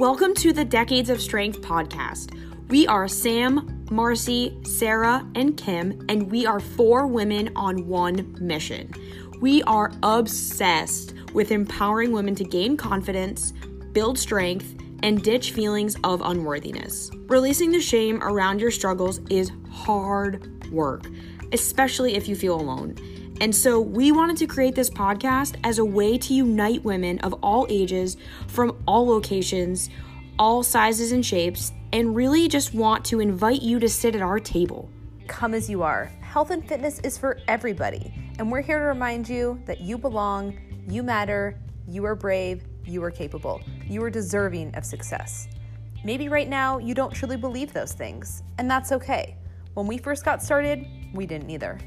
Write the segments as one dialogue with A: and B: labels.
A: Welcome to the Decades of Strength podcast. We are Sam, Marcy, Sarah, and Kim, and we are four women on one mission. We are obsessed with empowering women to gain confidence, build strength, and ditch feelings of unworthiness. Releasing the shame around your struggles is hard work, especially if you feel alone. And so, we wanted to create this podcast as a way to unite women of all ages, from all locations, all sizes and shapes, and really just want to invite you to sit at our table.
B: Come as you are. Health and fitness is for everybody. And we're here to remind you that you belong, you matter, you are brave, you are capable, you are deserving of success. Maybe right now you don't truly believe those things, and that's okay. When we first got started, we didn't either.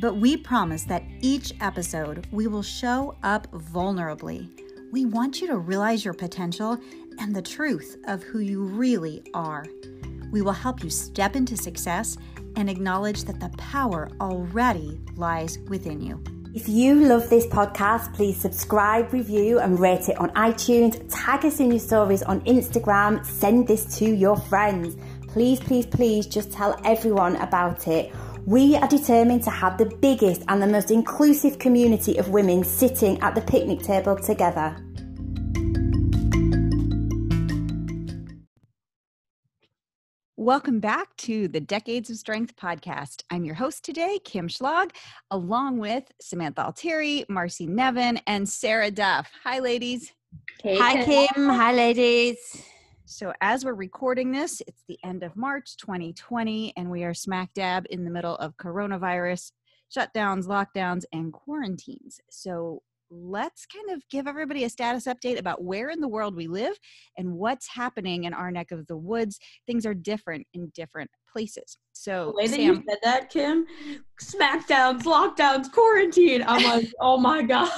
C: But we promise that each episode we will show up vulnerably. We want you to realize your potential and the truth of who you really are. We will help you step into success and acknowledge that the power already lies within you.
D: If you love this podcast, please subscribe, review, and rate it on iTunes. Tag us in your stories on Instagram. Send this to your friends. Please, please, please just tell everyone about it. We are determined to have the biggest and the most inclusive community of women sitting at the picnic table together.
C: Welcome back to the Decades of Strength podcast. I'm your host today, Kim Schlag, along with Samantha Altieri, Marcy Nevin, and Sarah Duff. Hi, ladies.
E: Hey, Hi, Kim. Hi, ladies.
C: So, as we're recording this, it's the end of March 2020, and we are smack dab in the middle of coronavirus shutdowns, lockdowns, and quarantines. So, let's kind of give everybody a status update about where in the world we live and what's happening in our neck of the woods. Things are different in different places. So
E: the way Sam, that you said that, Kim, smackdowns, lockdowns, quarantine. I'm like, oh my god.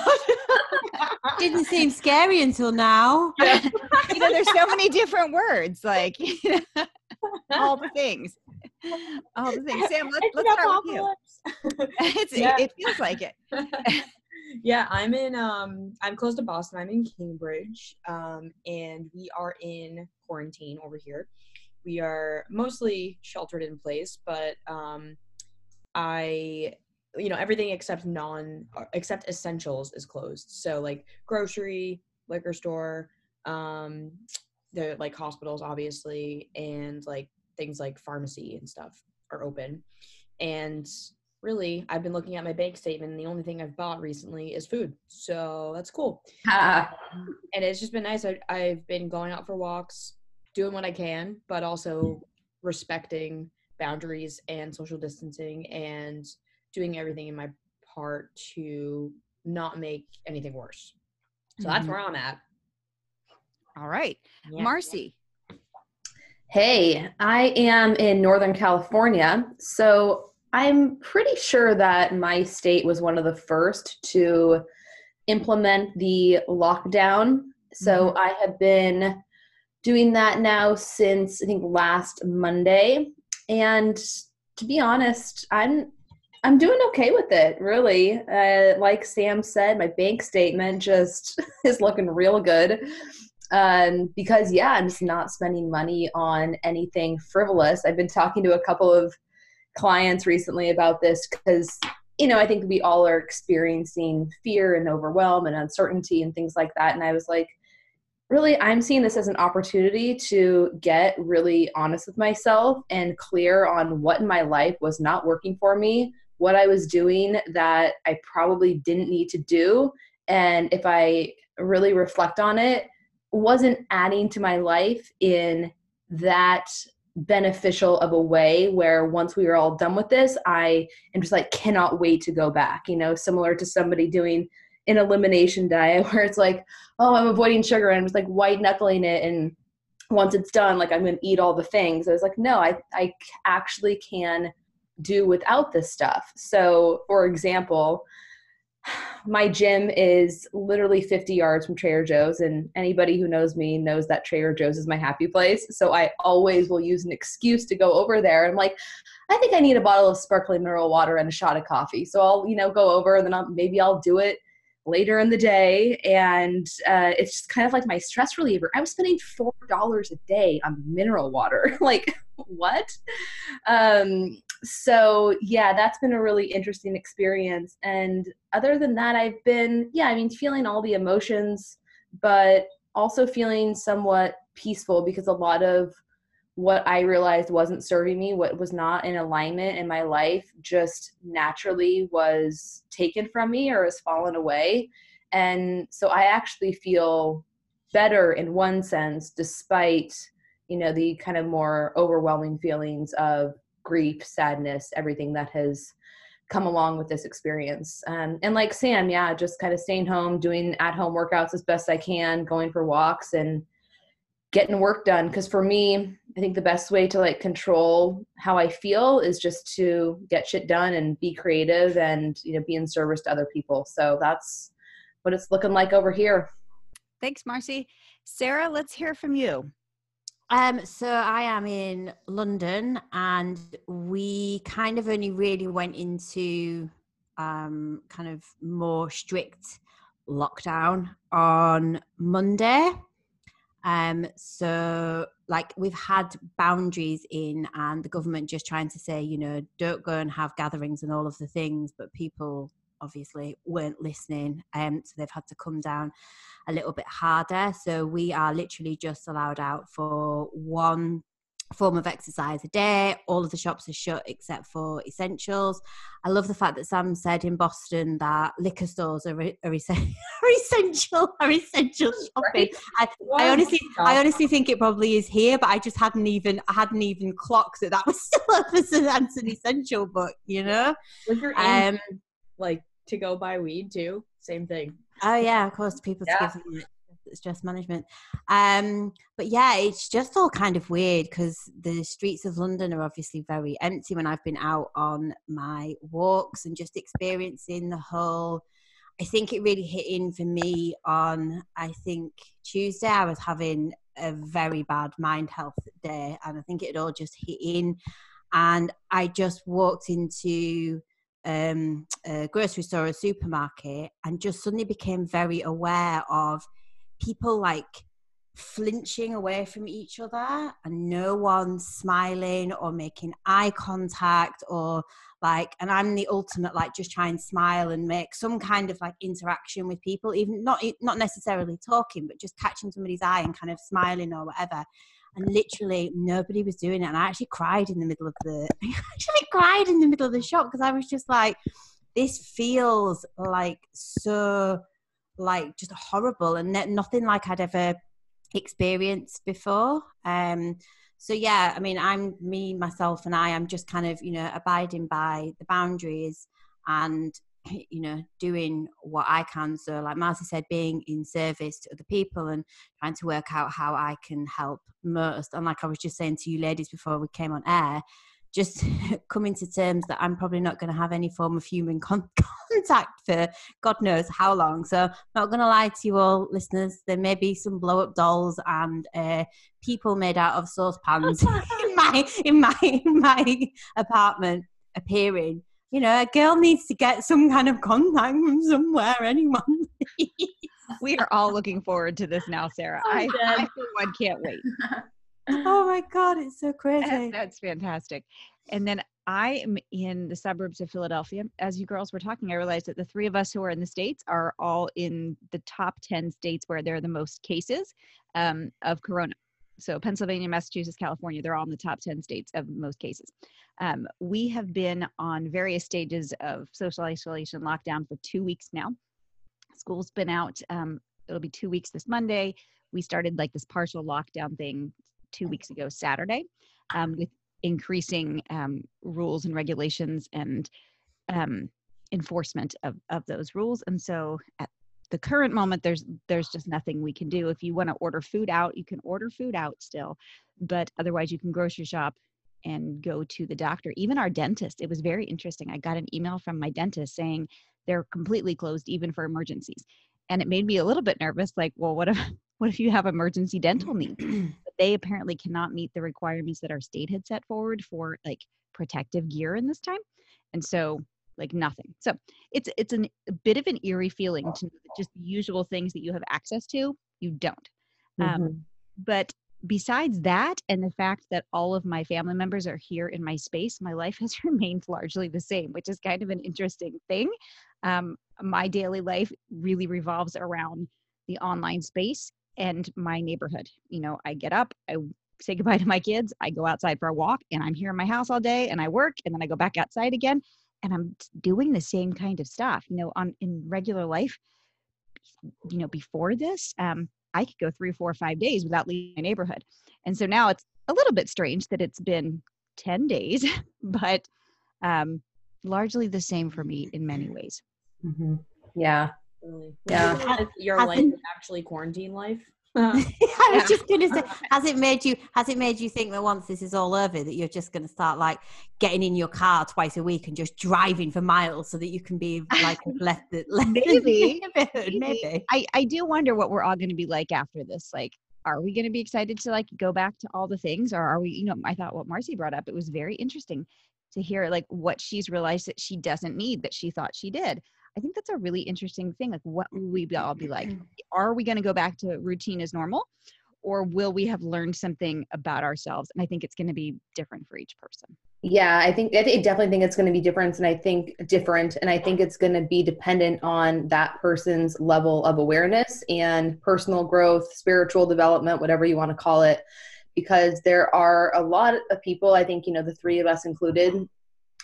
F: Didn't seem scary until now.
C: Yeah. you know, there's so many different words, like all the things. All the things. Sam, let's, let's start with you. it's, yeah. it, it feels like it
E: yeah, I'm in um I'm close to Boston. I'm in Cambridge. Um and we are in quarantine over here. We are mostly sheltered in place, but um I you know, everything except non except essentials is closed. So like grocery, liquor store, um the like hospitals obviously and like things like pharmacy and stuff are open. And really, I've been looking at my bank statement, and the only thing I've bought recently is food. So that's cool. and it's just been nice. I, I've been going out for walks, doing what I can, but also respecting boundaries and social distancing and doing everything in my part to not make anything worse. So that's mm-hmm. where I'm at.
C: All right. Yeah. Marcy.
G: Hey, I am in Northern California. So I'm pretty sure that my state was one of the first to implement the lockdown. So mm-hmm. I have been doing that now since I think last Monday. And to be honest, I'm I'm doing okay with it, really. Uh, like Sam said, my bank statement just is looking real good. Um, because yeah, I'm just not spending money on anything frivolous. I've been talking to a couple of clients recently about this because you know i think we all are experiencing fear and overwhelm and uncertainty and things like that. And i was like really i'm seeing this as an opportunity to get really honest with myself and clear on what in my life was not working for me what i was doing that i probably didn't need to do. And if i really reflect on it wasn't adding to my life in that beneficial of a way where once we are all done with this, I am just like cannot wait to go back, you know, similar to somebody doing an elimination diet where it's like, oh, I'm avoiding sugar and I'm just like white knuckling it and once it's done, like I'm to eat all the things. I was like, no, I, I actually can do without this stuff. So, for example, my gym is literally 50 yards from Trader Joe's, and anybody who knows me knows that Trader Joe's is my happy place. So I always will use an excuse to go over there. I'm like, I think I need a bottle of sparkling mineral water and a shot of coffee. So I'll, you know, go over and then I'll, maybe I'll do it later in the day and uh, it's just kind of like my stress reliever i was spending four dollars a day on mineral water like what um, so yeah that's been a really interesting experience and other than that i've been yeah i mean feeling all the emotions but also feeling somewhat peaceful because a lot of what I realized wasn't serving me, what was not in alignment in my life, just naturally was taken from me or has fallen away. And so I actually feel better in one sense, despite, you know, the kind of more overwhelming feelings of grief, sadness, everything that has come along with this experience. Um, and like Sam, yeah, just kind of staying home, doing at home workouts as best I can, going for walks and getting work done. Because for me i think the best way to like control how i feel is just to get shit done and be creative and you know be in service to other people. So that's what it's looking like over here.
C: Thanks marcy. Sarah let's hear from you
F: um, so I am in London, and we kind of only really went into um, kind of more strict lockdown on Monday. Um, so like we've had boundaries in and the government just trying to say, you know, don't go and have gatherings and all of the things, but people obviously weren't listening. Um, so they've had to come down a little bit harder. So we are literally just allowed out for one form of exercise a day. All of the shops are shut except for essentials. I love the fact that Sam said in Boston that liquor stores are, are, are essential, are essential shopping. I, I, honestly, I honestly think it probably is here, but I just hadn't even, I hadn't even clocked that that was still as an, an essential book, you know.
E: With your um, like to go buy weed too, same thing.
F: Oh yeah, of course, people yeah. to give stress management. Um, but yeah, it's just all kind of weird because the streets of London are obviously very empty when I've been out on my walks and just experiencing the whole. I think it really hit in for me on, I think Tuesday, I was having a very bad mind health day, and I think it all just hit in. And I just walked into um, a grocery store, a supermarket, and just suddenly became very aware of people like flinching away from each other and no one smiling or making eye contact or like and i'm the ultimate like just try and smile and make some kind of like interaction with people even not not necessarily talking but just catching somebody's eye and kind of smiling or whatever and literally nobody was doing it and i actually cried in the middle of the i actually cried in the middle of the shop because i was just like this feels like so like just horrible and nothing like I'd ever experienced before. Um, so yeah, I mean, I'm me, myself, and I. I'm just kind of you know abiding by the boundaries and you know doing what I can. So like Marcy said, being in service to other people and trying to work out how I can help most. And like I was just saying to you ladies before we came on air, just coming to terms that I'm probably not going to have any form of human con- contact for God knows how long. So, I'm not going to lie to you all, listeners. There may be some blow up dolls and uh, people made out of saucepans in my in my in my apartment appearing. You know, a girl needs to get some kind of contact from somewhere. Anyone.
C: we are all looking forward to this now, Sarah. I, I one can't wait
F: oh my god it's so crazy
C: that's fantastic and then i am in the suburbs of philadelphia as you girls were talking i realized that the three of us who are in the states are all in the top 10 states where there are the most cases um, of corona so pennsylvania massachusetts california they're all in the top 10 states of most cases. Um, we have been on various stages of social isolation lockdown for two weeks now. School's been out um, it'll be two weeks this monday. We started like this partial lockdown thing two weeks ago Saturday um, with increasing um, rules and regulations and um, enforcement of, of those rules. And so at the current moment, there's there's just nothing we can do. If you want to order food out, you can order food out still, but otherwise you can grocery shop and go to the doctor. Even our dentist, it was very interesting. I got an email from my dentist saying they're completely closed even for emergencies. And it made me a little bit nervous like, well, what if what if you have emergency dental needs? but they apparently cannot meet the requirements that our state had set forward for like protective gear in this time. And so like nothing. So it's it's an, a bit of an eerie feeling to just the usual things that you have access to, you don't.
G: Mm-hmm.
C: Um, but besides that, and the fact that all of my family members are here in my space, my life has remained largely the same, which is kind of an interesting thing. Um, my daily life really revolves around the online space and my neighborhood. You know, I get up, I say goodbye to my kids, I go outside for a walk, and I'm here in my house all day and I work, and then I go back outside again and I'm doing the same kind of stuff. You know, on in regular life, you know, before this, um, I could go three, four, five days without leaving my neighborhood. And so now it's a little bit strange that it's been 10 days, but um, largely the same for me in many ways.
G: Mm-hmm. Yeah.
E: Really.
G: Yeah.
E: Your life
F: it-
E: is actually quarantine life.
F: Uh, I was
C: Yeah.
F: just going to say, has it made you? Has it made you think that once this is all over, that you're just going to start like getting in your car twice a week and just driving for miles so that you can be like left the left in the
C: Maybe.
F: Maybe.
C: I, I do wonder what we're all going to be like after this. Like, are we going to be excited to like go back to all the things or are we, you know, I thought what Marcy brought up, it was very interesting to hear like what she's realized that she doesn't need that she thought she did. I think that's a really interesting thing. Like, what will we all be like? Mm-hmm. Are we going to go back to routine as normal? Or will we have learned something about ourselves? And I think it's going to be different for each person.
G: Yeah, I think I definitely think it's going to be different, and I think different, and I think it's going to be dependent on that person's level of awareness and personal growth, spiritual development, whatever you want to call it. Because there are a lot of people, I think you know, the three of us included,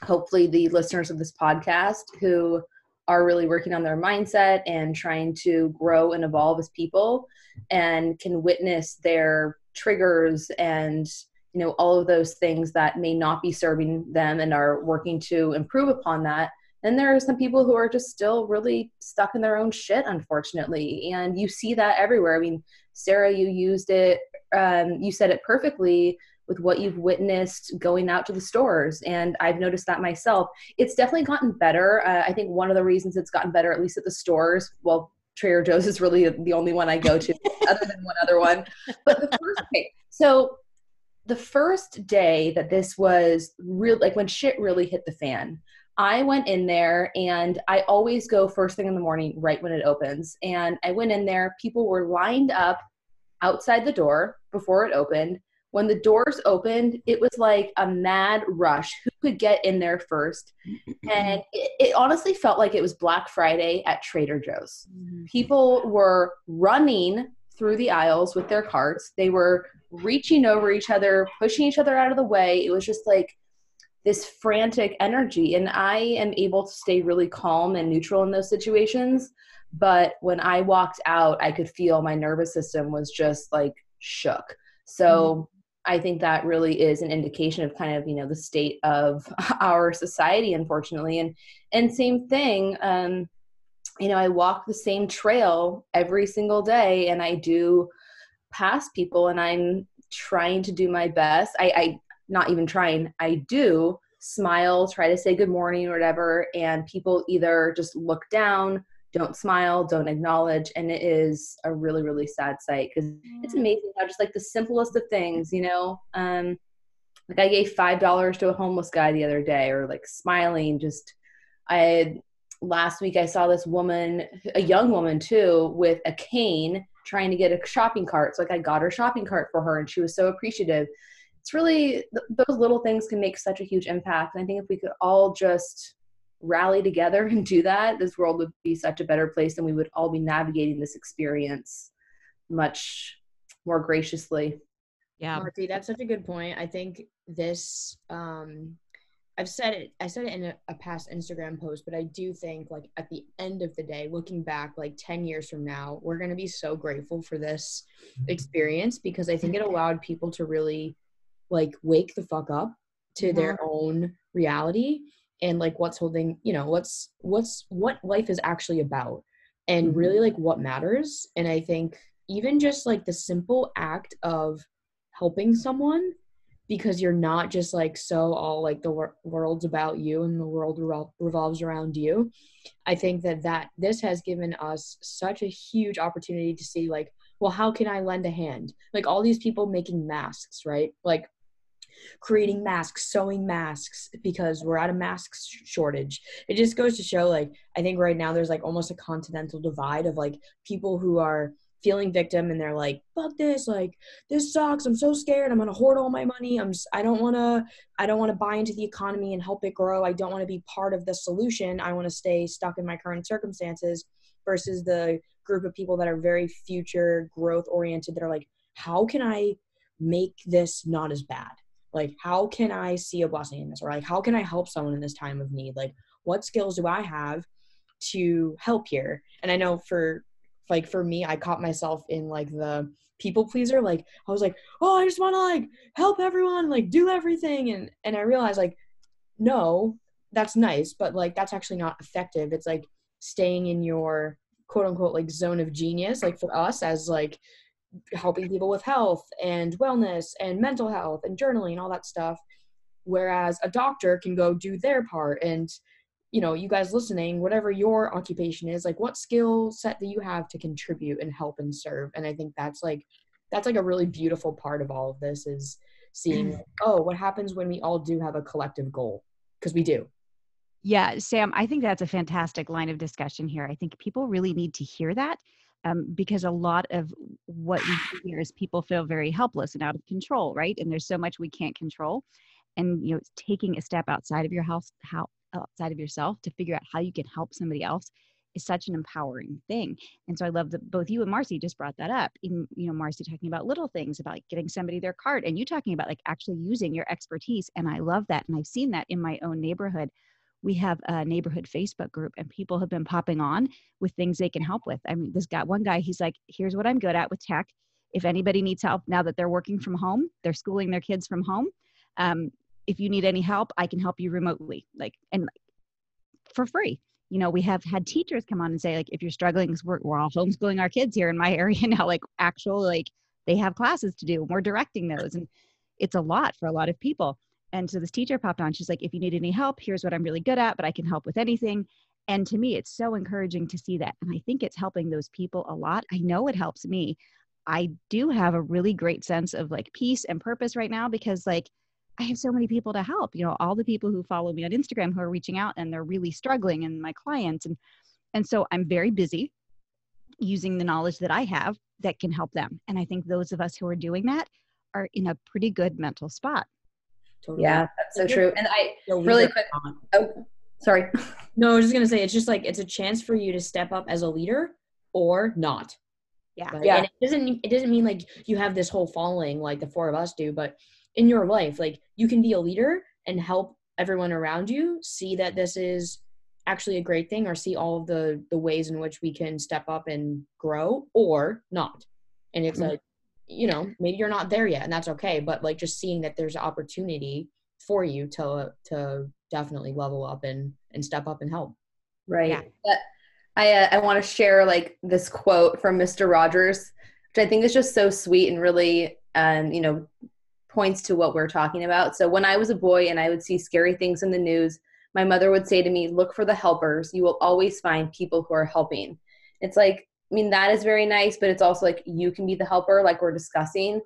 G: hopefully the listeners of this podcast who are really working on their mindset and trying to grow and evolve as people and can witness their triggers and you know all of those things that may not be serving them and are working to improve upon that. And there are some people who are just still really stuck in their own shit unfortunately. And you see that everywhere. I mean sarah you used it um, you said it perfectly with what you've witnessed going out to the stores and i've noticed that myself. It's definitely gotten better. Uh, i think one of the reasons it's gotten better at least at the stores well trader joe's is really the only one i go to other than one other one. But the first okay, so the first day that this was real like when shit really hit the fan i went in there and i always go first thing in the morning right when it opens. And i went in there people were lined up outside the door before it opened when the doors opened it was like a mad rush. Who could get in there first? And it, it honestly felt like it was black friday at trader joe's. Mm-hmm. People were running through the aisles with their carts. They were reaching over each other pushing each other out of the way. It was just like this frantic energy. And i am able to stay really calm and neutral in those situations. But when i walked out i could feel my nervous system was just like shook. So mm-hmm. I think that really is an indication of kind of you know the state of our society unfortunately. And and same thing um you know i walk the same trail every single day and i do pass people and i'm trying to do my best. I i not even trying i do smile try to say good morning or whatever and people either just look down don't smile don't acknowledge and it is a really really sad sight because it's amazing how just like the simplest of things you know? Um like i gave five dollars to a homeless guy the other day or like smiling just i last week i saw this woman a young woman too with a cane trying to get a shopping cart. So like i got her shopping cart for her and she was so appreciative. It's really th- those little things can make such a huge impact and i think if we could all just rally together and do that this world would be such a better place and we would all be navigating this experience much more graciously
C: Yeah.
E: Marcy, that's such a good point. I think this um I've said it I said it in a, a past Instagram post, but I do think like at the end of the day, looking back like 10 years from now, we're going to be so grateful for this experience because I think it allowed people to really like wake the fuck up to their own reality and like what's holding, you know, what's what's what life is actually about and really mm-hmm. like what matters. And I think even just like the simple act of helping someone because you're not just like so all like the wor- world's about you and the world revol- revolves around you. I think that that this has given us such a huge opportunity to see like well how can i lend a hand? Like all these people making masks right? Like creating masks, sewing masks because we're at a mask shortage. It just goes to show like I think right now there's like almost a continental divide of like people who are feeling victim and they're like fuck this like this sucks. I'm so scared. I'm gonna hoard all my money. I'm i don't want to i don't want to buy into the economy and help it grow. I don't want to be part of the solution. I want to stay stuck in my current circumstances versus the group of people that are very future growth oriented that are like how can i make this not as bad like how can i see a blessing in this? Or like how can i help someone in this time of need? Like what skills do i have to help here? And i know for like for me i caught myself in like the people pleaser. Like i was like oh i just want to like help everyone like do everything. And and i realized like no that's nice but like that's actually not effective. It's like staying in your quote unquote like zone of genius like for us as like helping people with health and wellness and mental health and journaling and all that stuff whereas a doctor can go do their part. And you know you guys listening whatever your occupation is like what skill set do you have to contribute and help and serve? And i think that's like that's like a really beautiful part of all of this is seeing mm. like, oh what happens when we all do have a collective goal? Because we do.
C: Yeah sam i think that's a fantastic line of discussion here. I think people really need to hear that um, because a lot of what we hear is people feel very helpless and out of control right and there's so much we can't control and you know it's taking a step outside of your house how outside of yourself to figure out how you can help somebody else is such an empowering thing. And so I love that both you and Marcy just brought that up. In, you know, Marcy talking about little things about like getting somebody their card and you talking about like actually using your expertise. And I love that. And I've seen that in my own neighborhood. We have a neighborhood Facebook group and people have been popping on with things they can help with. I mean, this guy, one guy, he's like, here's what I'm good at with tech. If anybody needs help now that they're working from home, they're schooling their kids from home. Um, if you need any help, I can help you remotely, like, and for free. You know, we have had teachers come on and say, like, if you're struggling, we're, we're all homeschooling our kids here in my area now, like, actual, like, they have classes to do and we're directing those. And it's a lot for a lot of people. And so this teacher popped on. She's like, if you need any help, here's what I'm really good at, but I can help with anything. And to me, it's so encouraging to see that. And I think it's helping those people a lot. I know it helps me. I do have a really great sense of like peace and purpose right now because, like, I have so many people to help. You know, all the people who follow me on Instagram who are reaching out and they're really struggling, and my clients, and and so I'm very busy using the knowledge that I have that can help them. And I think those of us who are doing that are in a pretty good mental spot.
G: Totally. Yeah, that's so true. And I really quick. Oh, sorry.
E: No, I was just gonna say it's just like it's a chance for you to step up as a leader or not.
C: Yeah.
E: Right?
G: Yeah.
E: And it doesn't it doesn't mean like you have this whole following like the four of us do, but in your life like you can be a leader and help everyone around you see that this is actually a great thing or see all of the the ways in which we can step up and grow or not and it's mm-hmm. like you know maybe you're not there yet and that's okay but like just seeing that there's opportunity for you to to definitely level up and and step up and help
G: right yeah. But i uh, i want to share like this quote from mr rogers which i think is just so sweet and really um you know points to what we're talking about. So when I was a boy and I would see scary things in the news, my mother would say to me, Look for the helpers. You will always find people who are helping. It's like, I mean, that is very nice, but it's also like you can be the helper, like we're discussing.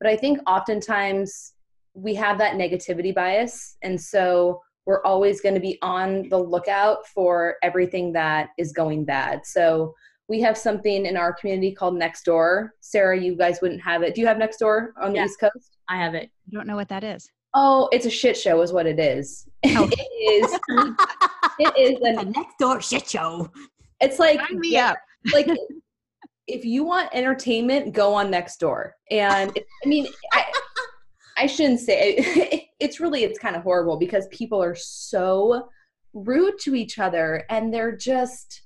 G: But I think oftentimes we have that negativity bias. And so we're always going to be on the lookout for everything that is going bad. So we have something in our community called Nextdoor. Sarah, you guys wouldn't have it. Do you have Nextdoor on the East Coast?
E: I have it.
C: I don't know what that is.
G: Oh, it's a shit show, is what it is. Oh. it is. it is
F: a Nextdoor shit show.
G: It's like
C: Sign me yeah, up.
G: Like if you want entertainment, go on Nextdoor. And I mean, I, I shouldn't say it, it's really it's kind of horrible because people are so rude to each other and they're just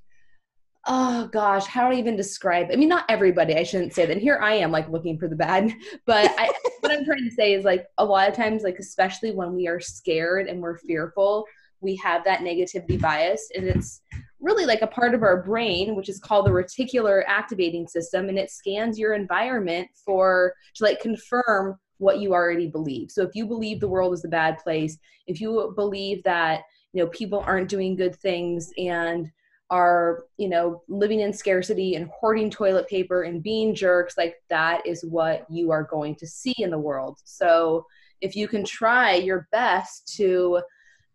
G: oh gosh, how do I even describe? I mean, not everybody. I shouldn't say that. And here I am, like looking for the bad. But I, what I'm trying to say is, like, a lot of times, like especially when we are scared and we're fearful, we have that negativity bias, and it's really like a part of our brain, which is called the reticular activating system, and it scans your environment for to like confirm what you already believe. So if you believe the world is a bad place, if you believe that you know people aren't doing good things and are you know living in scarcity and hoarding toilet paper and being jerks like that is what you are going to see in the world so if you can try your best to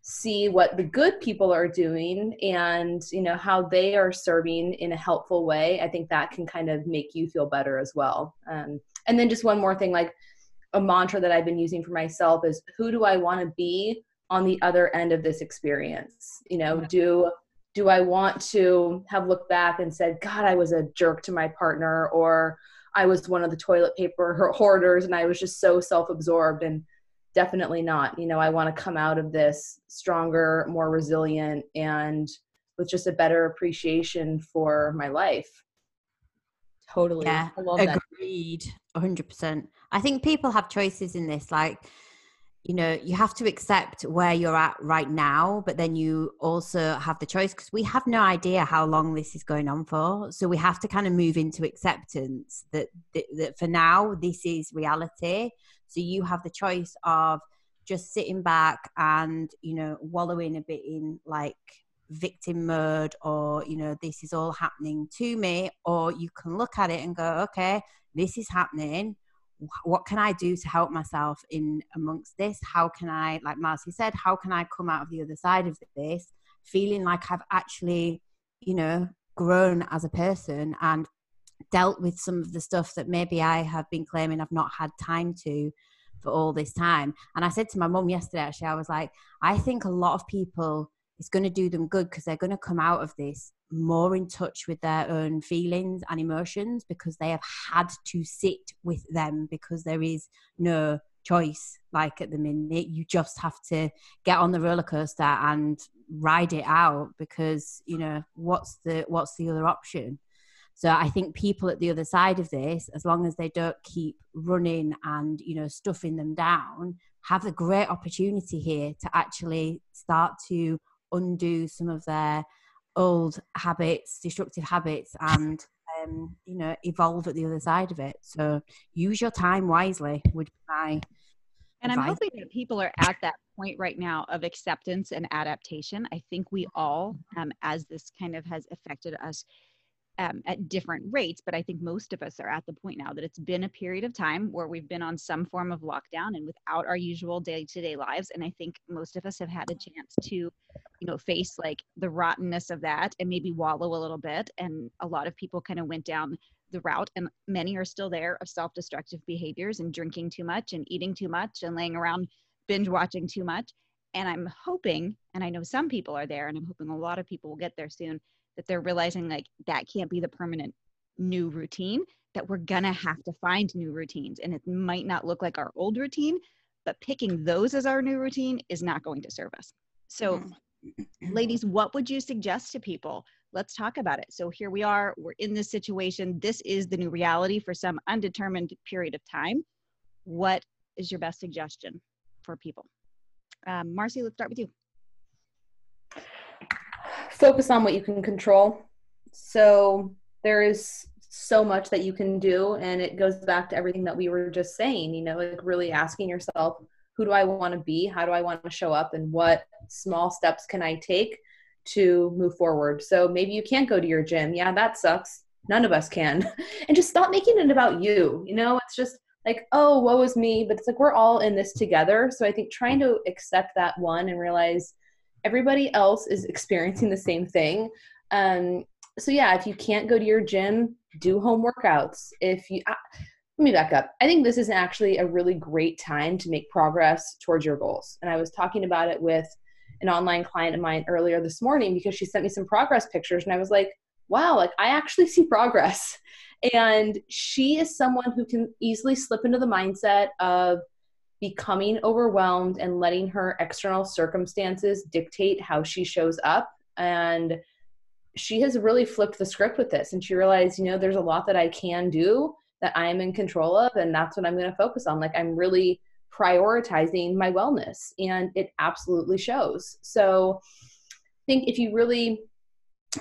G: see what the good people are doing and you know how they are serving in a helpful way i think that can kind of make you feel better as well. Um, and then just one more thing like a mantra that i've been using for myself is who do i want to be on the other end of this experience? You know do do i want to have looked back and said god i was a jerk to my partner or i was one of the toilet paper hoarders and i was just so self-absorbed and definitely not. You know i want to come out of this stronger more resilient and with just a better appreciation for my life.
E: Totally.
F: Yeah
E: I love
F: agreed 100% i think people have choices in this like you know you have to accept where you're at right now but then you also have the choice because we have no idea how long this is going on for. So we have to kind of move into acceptance that, that, that for now this is reality so you have the choice of just sitting back and you know wallowing a bit in like victim mode or you know this is all happening to me or you can look at it and go okay this is happening what can I do to help myself in amongst this? How can I, like Marcy said, how can I come out of the other side of this feeling like I've actually, you know, grown as a person and dealt with some of the stuff that maybe I have been claiming I've not had time to for all this time. And I said to my mum yesterday, actually, I was like, I think a lot of people, it's going to do them good because they're going to come out of this more in touch with their own feelings and emotions because they have had to sit with them because there is no choice like at the minute you just have to get on the roller coaster and ride it out because you know what's the what's the other option so i think people at the other side of this as long as they don't keep running and you know stuffing them down have a great opportunity here to actually start to undo some of their old habits, destructive habits, and um, you know evolve at the other side of it. So use your time wisely. Would be my
C: and
F: advice.
C: I'm hoping that people are at that point right now of acceptance and adaptation. I think we all, um, as this kind of has affected us um, at different rates, but I think most of us are at the point now that it's been a period of time where we've been on some form of lockdown and without our usual day-to-day lives. And I think most of us have had a chance to, you know, face like the rottenness of that and maybe wallow a little bit. And a lot of people kind of went down the route, and many are still there of self-destructive behaviors and drinking too much and eating too much and laying around binge watching too much. And I'm hoping, and I know some people are there, and I'm hoping a lot of people will get there soon that they're realizing like that can't be the permanent new routine that we're gonna have to find new routines. And it might not look like our old routine but picking those as our new routine is not going to serve us. So
F: Mm-hmm.
C: ladies what would you suggest to people? Let's talk about it. So here we are. We're in this situation. This is the new reality for some undetermined period of time. What is your best suggestion for people? Um, marcy let's start with you
G: focus on what you can control. So there is so much that you can do and it goes back to everything that we were just saying, you know, like really asking yourself, who do I want to be? How do I want to show up and what small steps can I take to move forward? So maybe you can't go to your gym. Yeah, that sucks. None of us can. and just stop making it about you. You know, it's just like, oh, woe is me, but it's like we're all in this together. So I think trying to accept that one and realize everybody else is experiencing the same thing. Um, so yeah, if you can't go to your gym, do home workouts. If you, let me back up. I think this is actually a really great time to make progress towards your goals. And I was talking about it with an online client of mine earlier this morning because she sent me some progress pictures, and I was like, wow, like I actually see progress. And she is someone who can easily slip into the mindset of becoming overwhelmed and letting her external circumstances dictate how she shows up. And she has really flipped the script with this. And she realized, you know, there's a lot that I can do that I'm in control of. And that's what I'm going to focus on. Like, I'm really prioritizing my wellness. And it absolutely shows. So I think if you really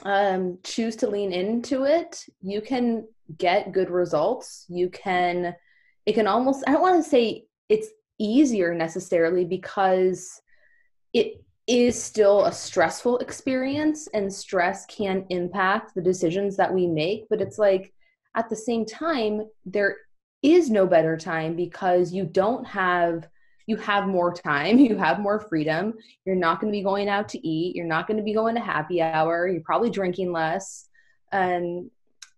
G: um, choose to lean into it, you can get good results. You can, it can almost, I don't want to say it's easier necessarily because it is still a stressful experience and stress can impact the decisions that we make but it's like at the same time there is no better time because you don't have you have more time, you have more freedom. You're not going to be going out to eat. You're not going to be going to happy hour. You're probably drinking less. And,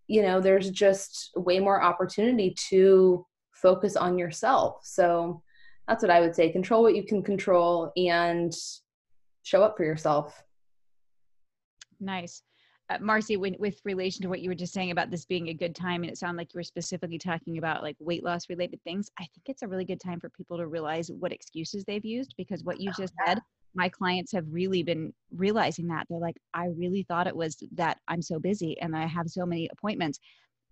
G: you know, there's just way more opportunity to focus on yourself. So that's what I would say. Control what you can control and show up for yourself.
C: Nice uh, Marcy, when, with relation to what you were just saying about this being a good time, and it sounded like you were specifically talking about like weight loss related things, I think it's a really good time for people to realize what excuses they've used because what you oh, just said, my clients have really been realizing that. They're like, I really thought it was that I'm so busy and I have so many appointments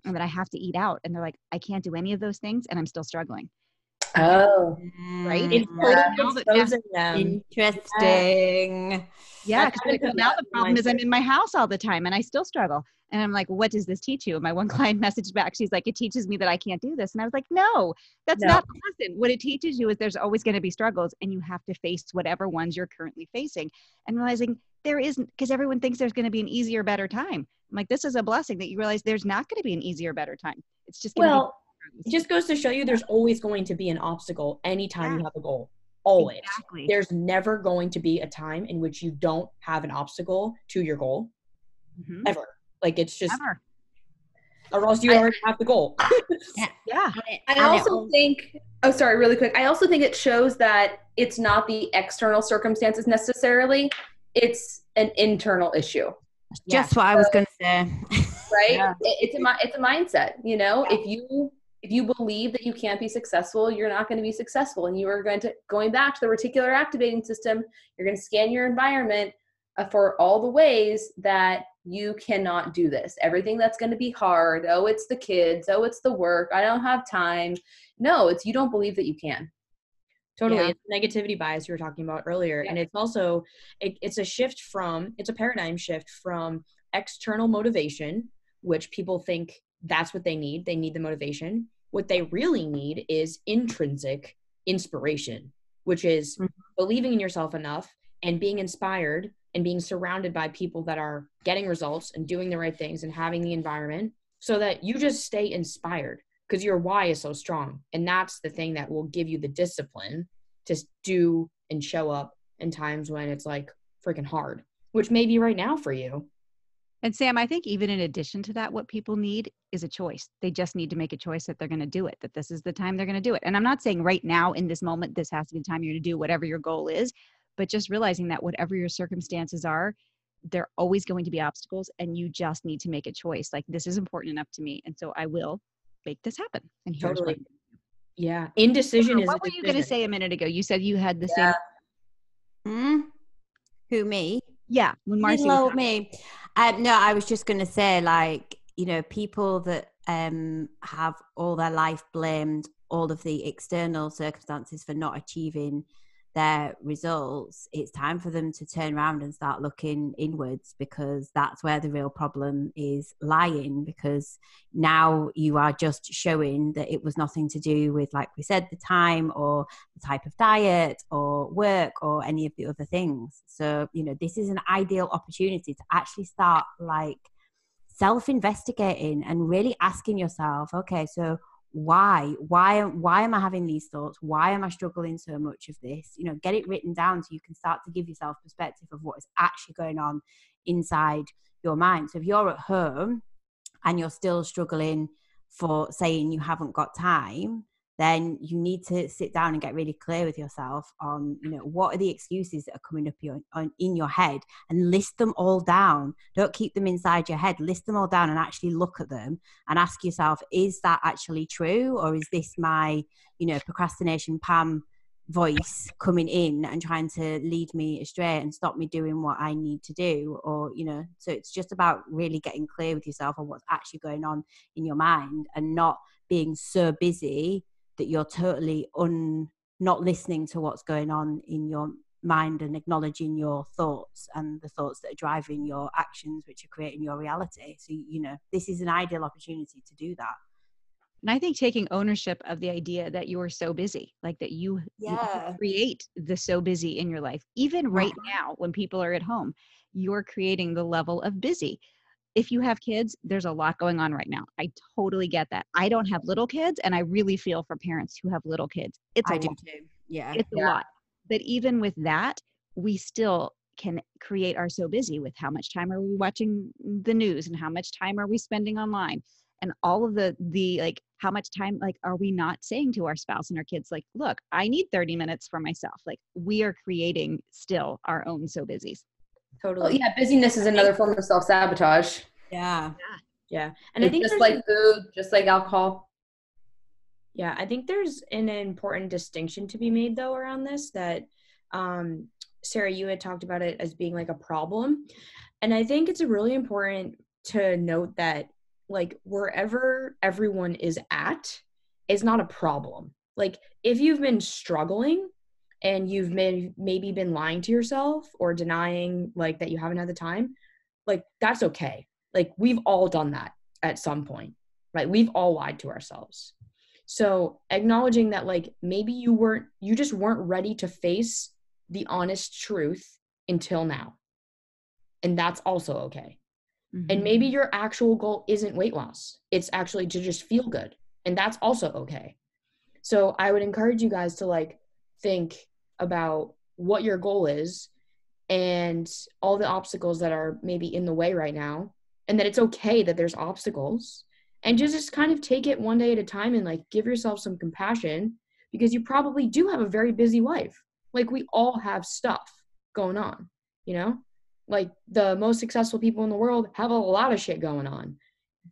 C: and that I have to eat out. And they're like, I can't do any of those things and I'm still struggling.
G: Oh, mm-hmm.
C: right.
G: It's
F: yeah. Interesting.
C: Yeah, because now the problem is I'm in my house all the time and I still struggle. And I'm like, what does this teach you? And my one client messaged back, she's like, it teaches me that I can't do this. And I was like, no, that's no. not the lesson. What it teaches you is there's always going to be struggles and you have to face whatever ones you're currently facing. And realizing there isn't, because everyone thinks there's going to be an easier, better time. I'm like, this is a blessing that you realize there's not going to be an easier, better time. It's just
E: well, it just goes to show you there's always going to be an obstacle anytime yeah. you have a goal. Always. Exactly. There's never going to be a time in which you don't have an obstacle to your goal. Mm-hmm. Ever. Like it's just Ever. or else you I, already have the goal.
C: yeah. yeah.
G: I also think oh sorry, really quick. I also think it shows that it's not the external circumstances necessarily. It's an internal issue.
F: Just what I was going to say.
G: right? Yeah. It, it's a it's a mindset, you know? Yeah. If you if you believe that you can't be successful you're not going to be successful and you are going to going back to the reticular activating system you're going to scan your environment uh, for all the ways that you cannot do this everything that's going to be hard oh it's the kids oh it's the work i don't have time no it's you don't believe that you can
E: totally yeah. it's negativity bias you were talking about earlier yeah. and it's also it, it's a shift from it's a paradigm shift from external motivation which people think that's what they need. They need the motivation. What they really need is intrinsic inspiration, which is mm-hmm. believing in yourself enough and being inspired and being surrounded by people that are getting results and doing the right things and having the environment so that you just stay inspired because your why is so strong. And that's the thing that will give you the discipline to do and show up in times when it's like freaking hard, which may be right now for you.
C: And Sam, I think even in addition to that, what people need is a choice. They just need to make a choice that they're going to do it, that this is the time they're going to do it. And I'm not saying right now in this moment, this has to be the time you're going to do whatever your goal is, but just realizing that whatever your circumstances are, there are always going to be obstacles and you just need to make a choice. Like this is important enough to me. And so I will make this happen. And here's totally. what.
E: Yeah. Indecision is.
C: What were you going to say a minute ago? You said you had the yeah.
F: same. Hmm? Who, me?
C: Yeah. When Marcy.
F: Hello, me. Um, no, I was just going to say, like, you know, people that um, have all their life blamed all of the external circumstances for not achieving their results, it's time for them to turn around and start looking inwards because that's where the real problem is lying. Because now you are just showing that it was nothing to do with, like we said, the time or the type of diet or work or any of the other things. So, you know, this is an ideal opportunity to actually start like self investigating and really asking yourself, okay, so why why why am i having these thoughts? Why am i struggling so much of this? You know get it written down so you can start to give yourself perspective of what is actually going on inside your mind. So if you're at home and you're still struggling for saying you haven't got time then you need to sit down and get really clear with yourself on you know what are the excuses that are coming up your, on, in your head and list them all down. Don't keep them inside your head. List them all down and actually look at them and ask yourself is that actually true or is this my you know procrastination pam voice coming in and trying to lead me astray and stop me doing what I need to do? Or you know so it's just about really getting clear with yourself on what's actually going on in your mind and not being so busy that you're totally un not listening to what's going on in your mind and acknowledging your thoughts and the thoughts that are driving your actions which are creating your reality. So you know this is an ideal opportunity to do that.
C: And i think taking ownership of the idea that you are so busy like that you, yeah. you create the so busy in your life even right uh-huh. now when people are at home you're creating the level of busy if you have kids, there's a lot going on right now. I totally get that. I don't have little kids, and I really feel for parents who have little kids. It's
F: I
C: a
F: do
C: lot.
F: too. Yeah.
C: it's a lot. But even with that, we still can create our so busy with how much time are we watching the news and how much time are we spending online and all of the the like how much time like are we not saying to our spouse and our kids like look i need 30 minutes for myself like we are creating still our own so busies
E: Totally.
G: Well, yeah, busyness is another form of self sabotage.
F: Yeah.
E: Yeah. And I think
G: just like food, just like alcohol.
E: Yeah, I think there's an important distinction to be made though around this that um Sarah you had talked about it as being like a problem. And I think it's really important to note that like wherever everyone is at is not a problem. Like if you've been struggling and you've may- maybe been lying to yourself or denying like that you haven't had the time, like that's okay. Like we've all done that at some point. Right? We've all lied to ourselves. So acknowledging that like maybe you weren't you just weren't ready to face the honest truth until now. And that's also okay. And maybe mm-hmm. your actual goal isn't weight loss. It's actually to just feel good. And that's also okay. So I would encourage you guys to like think about what your goal is and all the obstacles that are maybe in the way right now and that it's okay that there's obstacles and just, just kind of take it one day at a time and like give yourself some compassion because you probably do have a very busy life. Like we all have stuff going on you know? Like the most successful people in the world have a lot of shit going on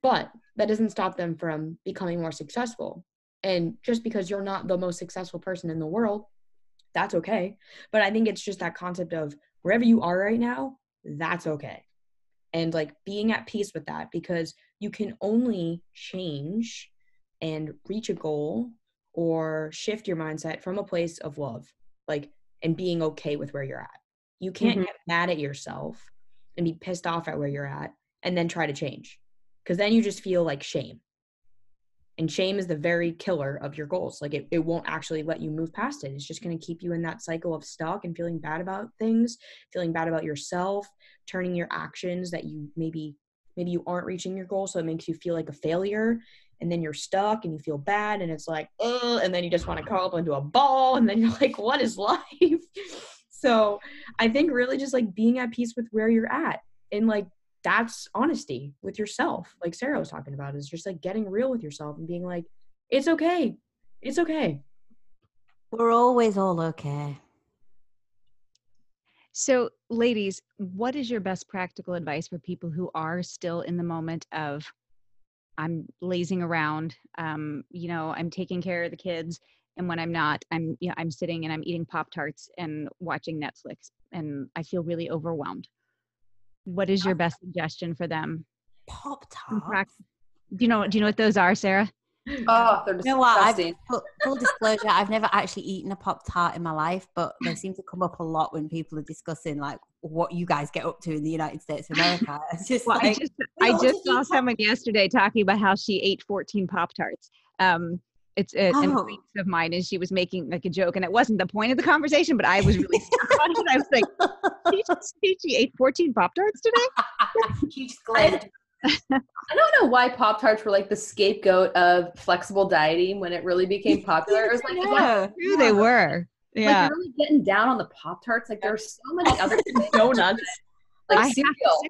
E: but that doesn't stop them from becoming more successful. And just because you're not the most successful person in the world that's okay. But i think it's just that concept of wherever you are right now that's okay. And like being at peace with that because you can only change and reach a goal or shift your mindset from a place of love like and being okay with where you're at. You can't
G: Mhm.
E: get mad at yourself and be pissed off at where you're at and then try to change because then you just feel like shame and shame is the very killer of your goals like it, it won't actually let you move past it it's just going to keep you in that cycle of stuck and feeling bad about things feeling bad about yourself turning your actions that you maybe maybe you aren't reaching your goal so it makes you feel like a failure and then you're stuck and you feel bad and it's like oh and then you just want to curl up into a ball and then you're like what is life? So i think really just like being at peace with where you're at and like that's honesty with yourself like sarah was talking about is just like getting real with yourself and being like it's okay it's okay
F: We're always all okay.
C: So, ladies, what is your best practical advice for people who are still in the moment of I'm lazing around, um, you know, I'm taking care of the kids, and when I'm not, I'm you know, I'm sitting and I'm eating Pop Tarts and watching Netflix, and I feel really overwhelmed. What is your best suggestion for them?
F: Pop
C: in
F: tart.
C: Do you know? Do you know what those are, Sarah?
G: Oh, they're
F: You know what? I've, full, full disclosure, I've never actually eaten a Pop Tart in my life, but they seem to come up a lot when people are discussing like what you guys get up to in the United States of America. It's just
C: Well, I just I just
F: just
C: saw someone yesterday talking about how she ate 14 Pop Tarts. Um, it's a, an
F: Oh.
C: acquaintance of mine, and she was making like a joke, and it wasn't the point of the conversation, but I was really stuck on it. I was like, "Did you just say she ate 14 Pop Tarts today?"
F: she just
G: I- I don't know why Pop Tarts were like the scapegoat of flexible dieting when it really became popular. It was like, like,
F: Yeah.
C: True, they were. Yeah,
G: you're really getting down on the Pop Tarts. Like there are so many other
E: donuts
G: like
C: I
G: cereal.
C: say,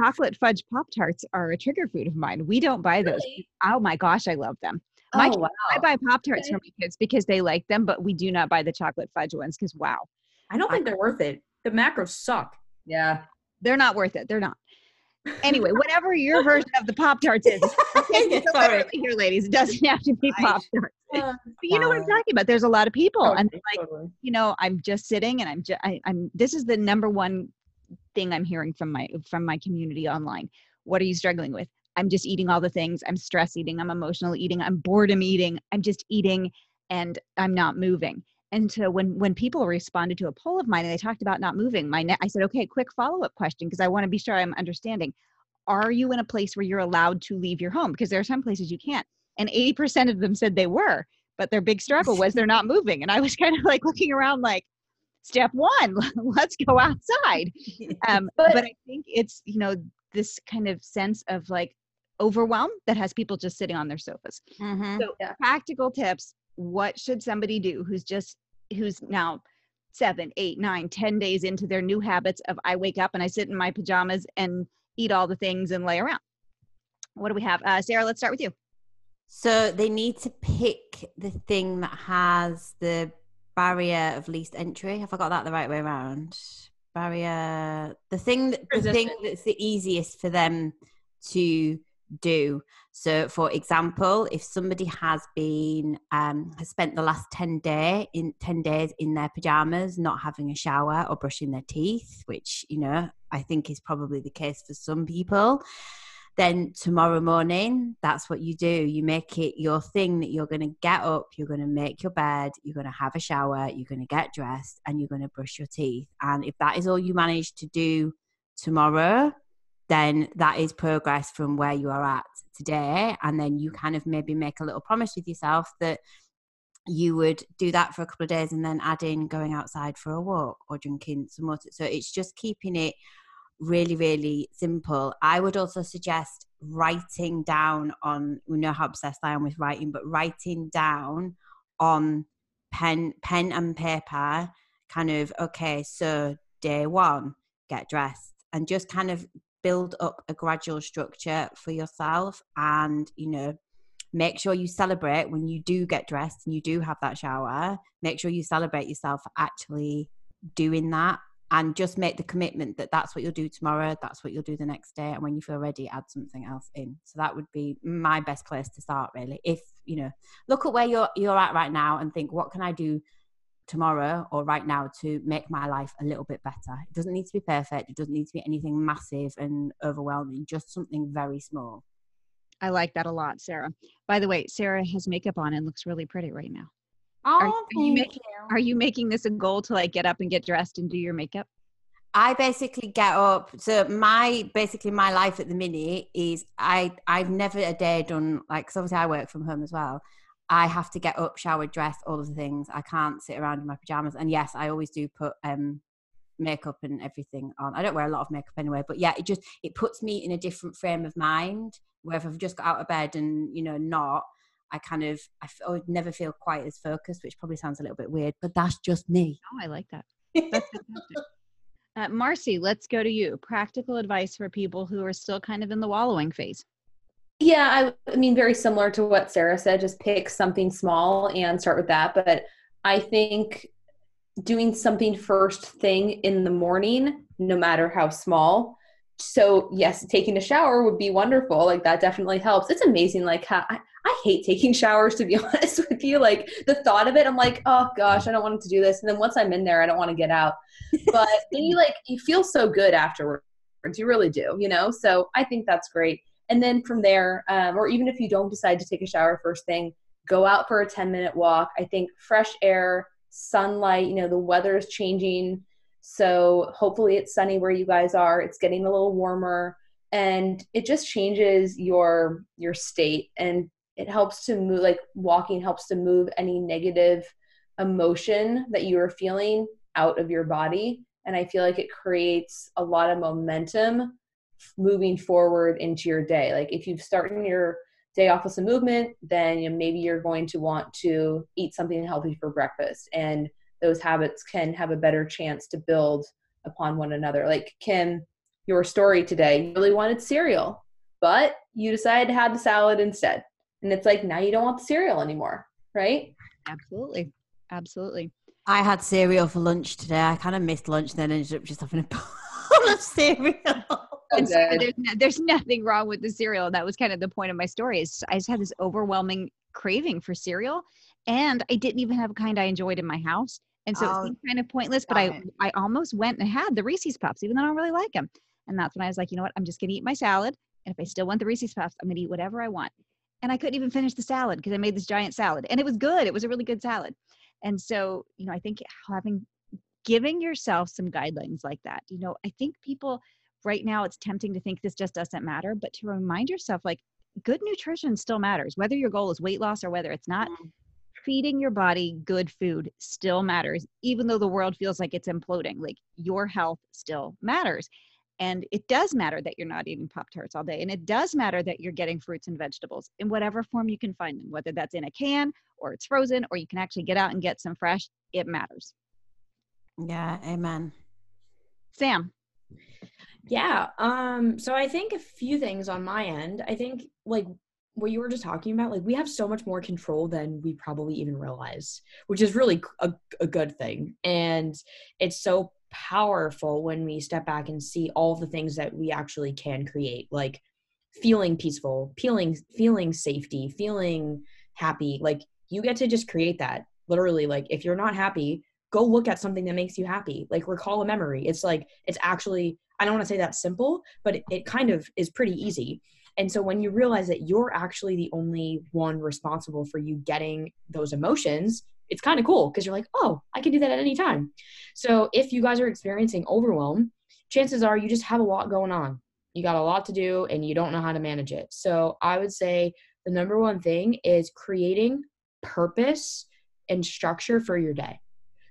C: chocolate fudge Pop Tarts are a trigger food of mine. We don't buy those.
G: Really?
C: Oh my gosh, I love them. My
G: Oh
C: kids-
G: wow!
C: I buy Pop Tarts
G: Okay.
C: for my kids because they like them, but we do not buy the chocolate fudge ones because wow,
E: i don't think they're worth it the macros suck
G: Yeah.
C: they're not worth it. They're not. Anyway, whatever your version of the Pop Tarts is,
F: Yeah, sorry.
C: here, ladies, it doesn't have to be Pop Tarts.
E: Uh,
C: But you know what I'm talking about. There's a lot of people, and like
E: totally.
C: you know, I'm just sitting and I'm just I, I'm. This is the number one thing I'm hearing from my from my community online. What are you struggling with? I'm just eating all the things. I'm stress eating. I'm emotional eating. I'm boredom eating. I'm just eating, and I'm not moving. And so when when people responded to a poll of mine and they talked about not moving, my ne- I said, okay, quick follow up question because I want to be sure I'm understanding. Are you in a place where you're allowed to leave your home? Because there are some places you can't. And 80% of them said they were, but their big struggle was they're not moving. And I was kind of like looking around like, step one, let's go outside. Um,
G: But-
C: but I think it's, you know, this kind of sense of like overwhelm that has people just sitting on their sofas.
F: Mhm.
C: So
G: Yeah.
C: practical tips. What should somebody do who's just who's now seven, eight, nine, ten days into their new habits of I wake up and I sit in my pajamas and eat all the things and lay around. What do we have? Uh, Sarah, let's start with you.
F: So they need to pick the thing that has the barrier of least entry. Have I got that the right way around? Barrier, the thing, that, the thing that's the easiest for them to do. So, for example, if somebody has been um, has spent the last ten day in ten days in their pajamas, not having a shower or brushing their teeth, which you know I think is probably the case for some people, then tomorrow morning, that's what you do. You make it your thing that you're going to get up, you're going to make your bed, you're going to have a shower, you're going to get dressed, and you're going to brush your teeth. And if that is all you manage to do tomorrow, then that is progress from where you are at today. And then you kind of maybe make a little promise with yourself that you would do that for a couple of days and then add in going outside for a walk or drinking some water. So it's just keeping it really, really simple. I would also suggest writing down on, we know how obsessed I am with writing, but writing down on pen, pen and paper, kind of, okay, so day one, get dressed and just kind of build up a gradual structure for yourself and you know make sure you celebrate when you do get dressed and you do have that shower. Make sure you celebrate yourself for actually doing that and just make the commitment that that's what you'll do tomorrow that's what you'll do the next day and when you feel ready add something else in. So that would be my best place to start really. If you know look at where you're you're at right now and think what can i do tomorrow or right now to make my life a little bit better. It doesn't need to be perfect. It doesn't need to be anything massive and overwhelming, just something very small.
C: I like that a lot, Sarah. By the way, Sarah has makeup on and looks really pretty right now.
F: Oh,
C: are, are you making you. are you making this a goal to like get up and get dressed and do your makeup?
F: I basically get up. So my basically my life at the minute is I I've never a day done like because obviously I work from home as well. I have to get up, shower, dress, all of the things. I can't sit around in my pajamas. And yes, I always do put um, makeup and everything on. I don't wear a lot of makeup anyway, but yeah, it just it puts me in a different frame of mind. Where if I've just got out of bed and you know not, I kind of I, f- I would never feel quite as focused, which probably sounds a little bit weird, but that's just me.
C: Oh, I like that. That's fantastic. uh, Marcy, let's go to you. Practical advice for people who are still kind of in the wallowing phase.
G: Yeah, I, I mean, very similar to what Sarah said, just pick something small and start with that. But I think doing something first thing in the morning, no matter how small. So, yes, taking a shower would be wonderful. Like, that definitely helps. It's amazing. Like, how I, I hate taking showers, to be honest with you. Like, the thought of it, I'm like, oh gosh, I don't want to do this. And then once I'm in there, I don't want to get out. But then you like, you feel so good afterwards. You really do, you know? So, I think that's great and then from there um, or even if you don't decide to take a shower first thing go out for a 10 minute walk. I think fresh air sunlight you know the weather is changing. So hopefully it's sunny where you guys are. It's getting a little warmer. And it just changes your your state. And it helps to move like walking helps to move any negative emotion that you are feeling out of your body. And i feel like it creates a lot of momentum moving forward into your day. Like if you've started your day off with some movement, then you know, maybe you're going to want to eat something healthy for breakfast. And those habits can have a better chance to build upon one another. Like Kim, your story today, you really wanted cereal, but you decided to have the salad instead. And it's like now you don't want the cereal anymore, right?
C: Absolutely. Absolutely.
F: I had cereal for lunch today. I kind of missed lunch, then ended up just having a bowl of cereal.
C: And so there's, no, there's nothing wrong with the cereal. That was kind of the point of my story. Is I just had this overwhelming craving for cereal, and I didn't even have a kind I enjoyed in my house, and so oh, it seemed kind of pointless. But I I almost went and had the Reese's Puffs, even though I don't really like them. And that's when I was like, you know what? I'm just gonna eat my salad, and if I still want the Reese's Puffs, I'm gonna eat whatever I want. And I couldn't even finish the salad because I made this giant salad, and it was good. It was a really good salad. And so, you know, I think having giving yourself some guidelines like that, you know, I think people right now it's tempting to think this just doesn't matter, but to remind yourself like good nutrition still matters, whether your goal is weight loss or whether it's not. Mm-hmm. Feeding your body good food still matters, even though the world feels like it's imploding. Like your health still matters. And it does matter that you're not eating Pop Tarts all day. And it does matter that you're getting fruits and vegetables in whatever form you can find them, whether that's in a can or it's frozen or you can actually get out and get some fresh. It matters.
F: Yeah, amen.
C: Sam.
E: Yeah. Um, so I think a few things on my end. I think like what you were just talking about, like we have so much more control than we probably even realize, which is really a, a good thing. And it's so powerful when we step back and see all the things that we actually can create, like feeling peaceful, feeling feeling safety, feeling happy. Like you get to just create that. Literally, like if you're not happy, go look at something that makes you happy. Like recall a memory. It's like it's actually I don't want to say that's simple, but it, it kind of is pretty easy. And so when you realize that you're actually the only one responsible for you getting those emotions, it's kind of cool because you're like, oh, I can do that at any time. So if you guys are experiencing overwhelm, chances are you just have a lot going on. You got a lot to do and you don't know how to manage it. So I would say the number one thing is creating purpose and structure for your day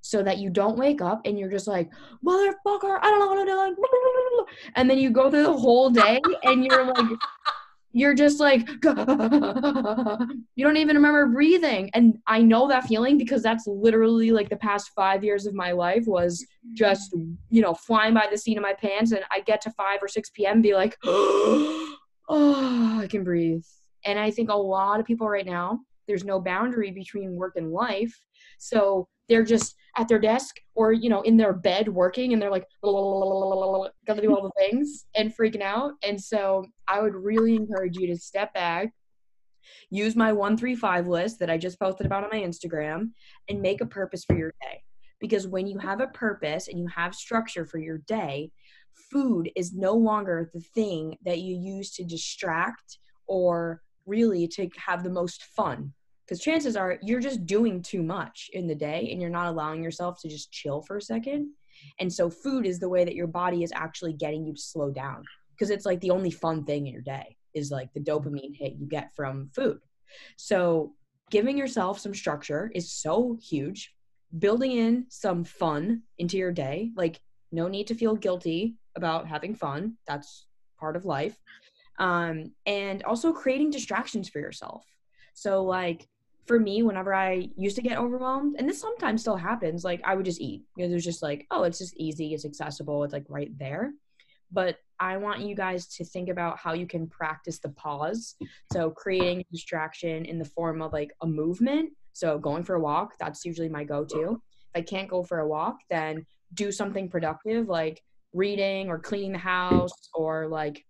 E: so that you don't wake up and you're just like, motherfucker, I don't know what I'm doing. And then you go through the whole day and you're like, you're just like you don't even remember breathing. And i know that feeling because that's literally like the past five years of my life was just you know flying by the seat of my pants and i get to 5 or 6 p.m be like oh i can breathe. And i think a lot of people right now there's no boundary between work and life. So they're just at their desk or you know in their bed working and they're like gotta do all the things and freaking out. And so i would really encourage you to step back use my 135 list that i just posted about on my instagram and make a purpose for your day. Because when you have a purpose and you have structure for your day food is no longer the thing that you use to distract or really to have the most fun because chances are you're just doing too much in the day and you're not allowing yourself to just chill for a second. And so food is the way that your body is actually getting you to slow down. Because it's like the only fun thing in your day is like the dopamine hit you get from food. So giving yourself some structure is so huge. Building in some fun into your day like no need to feel guilty about having fun. That's part of life. Um, and also creating distractions for yourself. So like for me, whenever I used to get overwhelmed, and this sometimes still happens, like I would just eat. You know, there's just like, oh, it's just easy, it's accessible, it's like right there. But I want you guys to think about how you can practice the pause. So creating distraction in the form of like a movement. So going for a walk, that's usually my go-to. If I can't go for a walk, then do something productive like reading or cleaning the house or like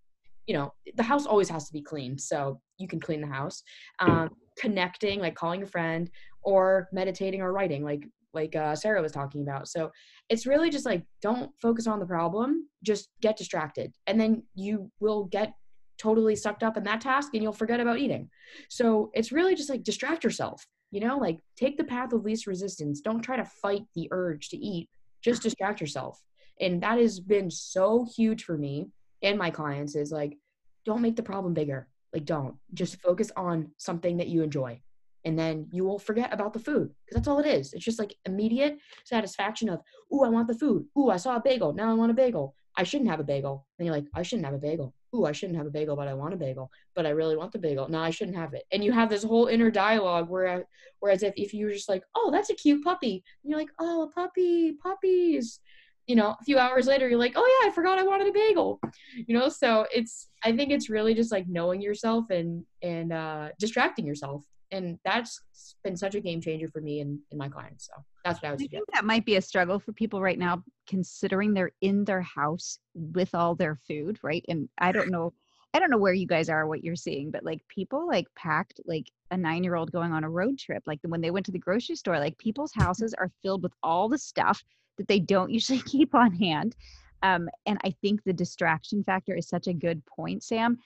E: you know the house always has to be clean so you can clean the house um, connecting like calling a friend or meditating or writing like like uh, sarah was talking about. So it's really just like don't focus on the problem just get distracted and then you will get totally sucked up in that task and you'll forget about eating. So it's really just like distract yourself you know like take the path of least resistance. Don't try to fight the urge to eat. Just distract yourself. And that has been so huge for me and my clients is like don't make the problem bigger like, don't just focus on something that you enjoy. And then you will forget about the food because that's all it is. It's just like immediate satisfaction of, ooh, I want the food. Ooh, I saw a bagel. Now I want a bagel. I shouldn't have a bagel. And you're like, I shouldn't have a bagel. Ooh, I shouldn't have a bagel, but I want a bagel. But I really want the bagel. No, I shouldn't have it. And you have this whole inner dialogue where, whereas if, if you were just like, oh, that's a cute puppy. And you're like, oh, a puppy, puppies you know, a few hours later, you're like, oh yeah, I forgot I wanted a bagel, you know. So it's, I think it's really just like knowing yourself and and uh, distracting yourself, and that's been such a game changer for me and, and my clients. So that's what I was. I
C: think that might be a struggle for people right now, considering they're in their house with all their food, right? And I don't know. I don't know where you guys are, what you're seeing, but like people like packed like a nine year old going on a road trip. Like when they went to the grocery store, like people's houses are filled with all the stuff that they don't usually keep on hand. Um, and I think the distraction factor is such a good point, Sam.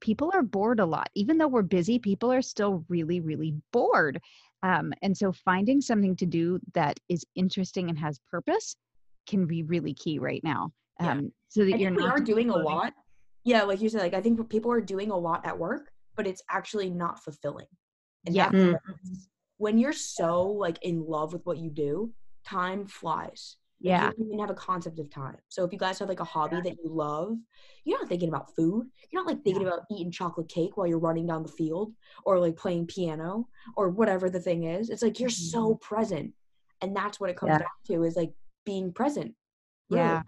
C: People are bored a lot. Even though we're busy, people are still really, really bored. Um, and so finding something to do that is interesting and has purpose can be really key right now. Um, yeah. So that
E: I
C: you're not
E: are doing a lot. Yeah, like you said, like I think people are doing a lot at work, but it's actually not fulfilling. And
C: yeah.
E: Mm-hmm. when you're so like in love with what you do, time flies
C: Yeah.
A: You don't even have a concept of time. So if you guys have like a hobby that you love, you're not thinking about food. You're not like thinking about eating chocolate cake while you're running down the field or like playing piano or whatever the thing is. It's like you're so mm-hmm. present. And that's what it comes
G: Yeah.
A: down to is like being present. really.
C: Yeah.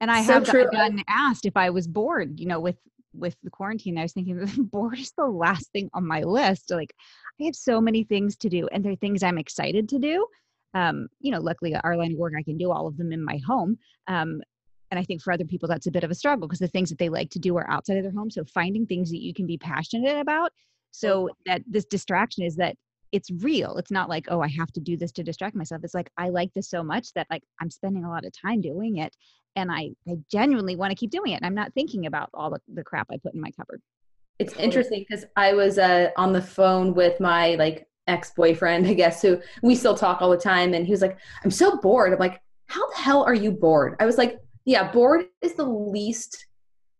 C: And I
G: So
C: have
G: true.
C: I've gotten asked if I was bored, you know, with with the quarantine. I was thinking bored is the last thing on my list. Like I have so many things to do and they're things I'm excited to do. Um, you know, luckily our line of work I can do all of them in my home. Um, and I think for other people that's a bit of a struggle because the things that they like to do are outside of their home. So finding things that you can be passionate about so that this distraction is that it's real. It's not like, oh, I have to do this to distract myself. It's like I like this so much that like I'm spending a lot of time doing it and I, I genuinely want to keep doing it. And I'm not thinking about all the, the crap I put in my cupboard.
G: It's interesting because I was uh, on the phone with my like ex boyfriend, I guess, who we still talk all the time, and he was like, "I'm so bored." I'm like, "How the hell are you bored?" I was like, "Yeah, bored is the least."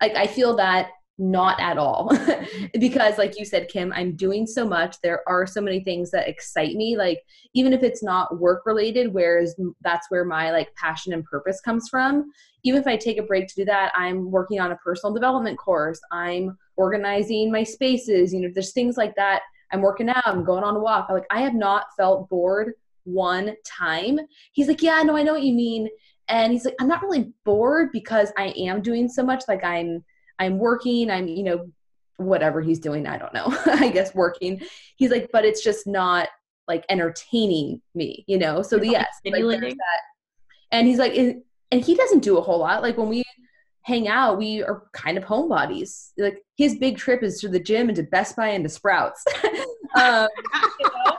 G: Like I feel that not at all because like you said kim i'm doing so much there are so many things that excite me like even if it's not work related whereas that's where my like passion and purpose comes from even if i take a break to do that i'm working on a personal development course i'm organizing my spaces you know there's things like that i'm working out i'm going on a walk. I'm like i have not felt bored one time. He's like yeah no i know what you mean. And he's like i'm not really bored because i am doing so much. Like i'm i'm working i'm you know whatever he's doing i don't know i guess working. He's like but it's just not like entertaining me you know? So
A: not,
G: yes like, that. and he's like and he doesn't do a whole lot. Like when we hang out we are kind of homebodies like his big trip is to the gym and to best buy and to sprouts um, you know?